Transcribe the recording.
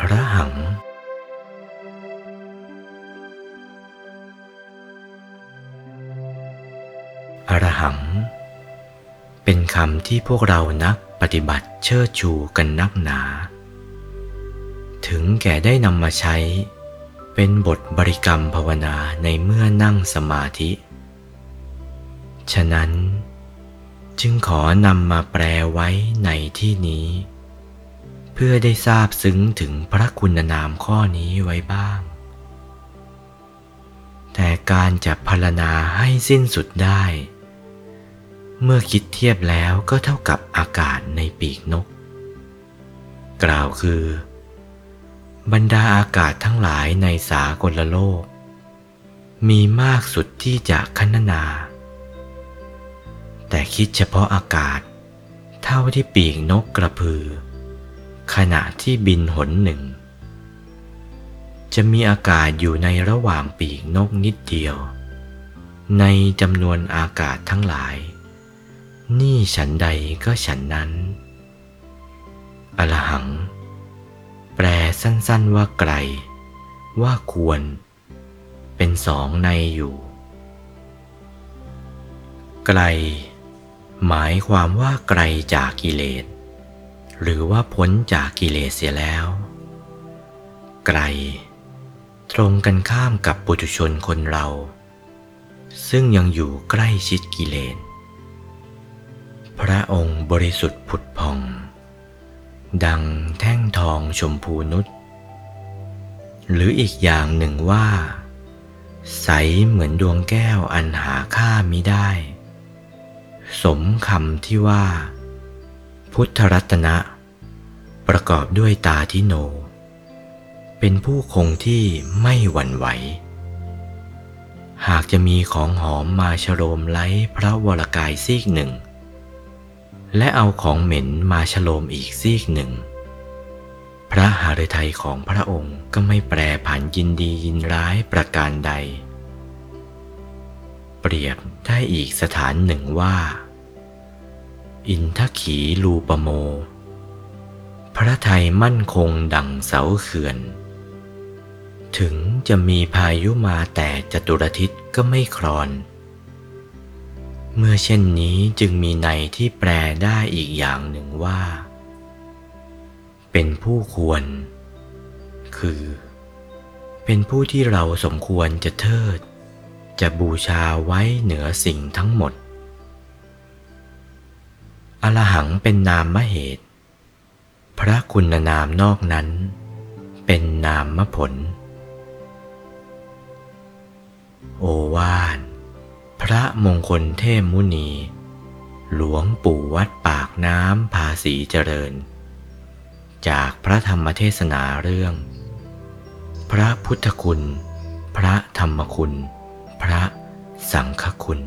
อระหัง อรหัง เป็นคำที่พวกเรานักปฏิบัติเชิดชูกันนักหนา ถึงแก่ได้นำมาใช้ เป็นบทบริกรรมภาวนาในเมื่อนั่งสมาธิ ฉะนั้นจึงขอนำมาแปลไว้ในที่นี้ พื่อได้ทราบซึ้งถึงพระคุณนามข้อนี้ไว้บ้าง แต่การจะพรรณนาให้สิ้นสุดได้ เมื่อคิดเทียบแล้วก็เท่ากับอากาศในปีกนก กล่าวคือ บรรดาอากาศทั้งหลายในสากลโลก มีมากสุดที่จะคณนา แต่คิดเฉพาะอากาศ เท่าที่ปีกนกกระพือ ขณะที่บินหนหนึ่ง จะมีอากาศอยู่ในระหว่างปีกนกนิดเดียว ในจำนวนอากาศทั้งหลาย นี่ฉันใดก็ฉันนั้น อรหัง แปลสั้นๆว่าไกล ว่าควร เป็นสองในอยู่ ไกล หมายความว่าไกลจากกิเลส หรือว่าพ้นจากกิเลสเสียแล้ว ไกล ตรงกันข้ามกับปุถุชนคนเรา ซึ่งยังอยู่ใกล้ชิดกิเลส พระองค์บริสุทธิ์ผุดพอง ดังแท่งทองชมพูนุชหรืออีกอย่างหนึ่งว่า ใสเหมือนดวงแก้วอันหาค่ามิได้ สมคำที่ว่า พุทธรัตนะ ประกอบด้วยตาทิโน เป็นผู้คงที่ไม่หวั่นไหว หากจะมีของหอมมาชโลมไล้พระวรกายซีกหนึ่ง และเอาของเหม็นมาฉโลมอีกซีกหนึ่ง พระหฤทัยของพระองค์ก็ไม่แปรผันยินดียินร้ายประการใด เปรียบได้อีกสถานหนึ่งว่า อินทขีลูปโม พระไทยมั่นคงดังเสาเขื่อน ถึงจะมีพายุมาแต่จตุรทิศก็ไม่ครอน เมื่อเช่นนี้จึงมีในที่แปลได้อีกอย่างหนึ่งว่า เป็นผู้ควร คือ เป็นผู้ที่เราสมควรจะเทิด จะบูชาไว้เหนือสิ่งทั้งหมด อรหังเป็นนามมเหตุ พระคุณนามนอกนั้น เป็นนามผล โอวาทพระมงคลเทพมุนี หลวงปู่วัดปากน้ำภาษีเจริญ จากพระธรรมเทศนาเรื่อง พระพุทธคุณ พระธรรมคุณ พระสังฆคุณ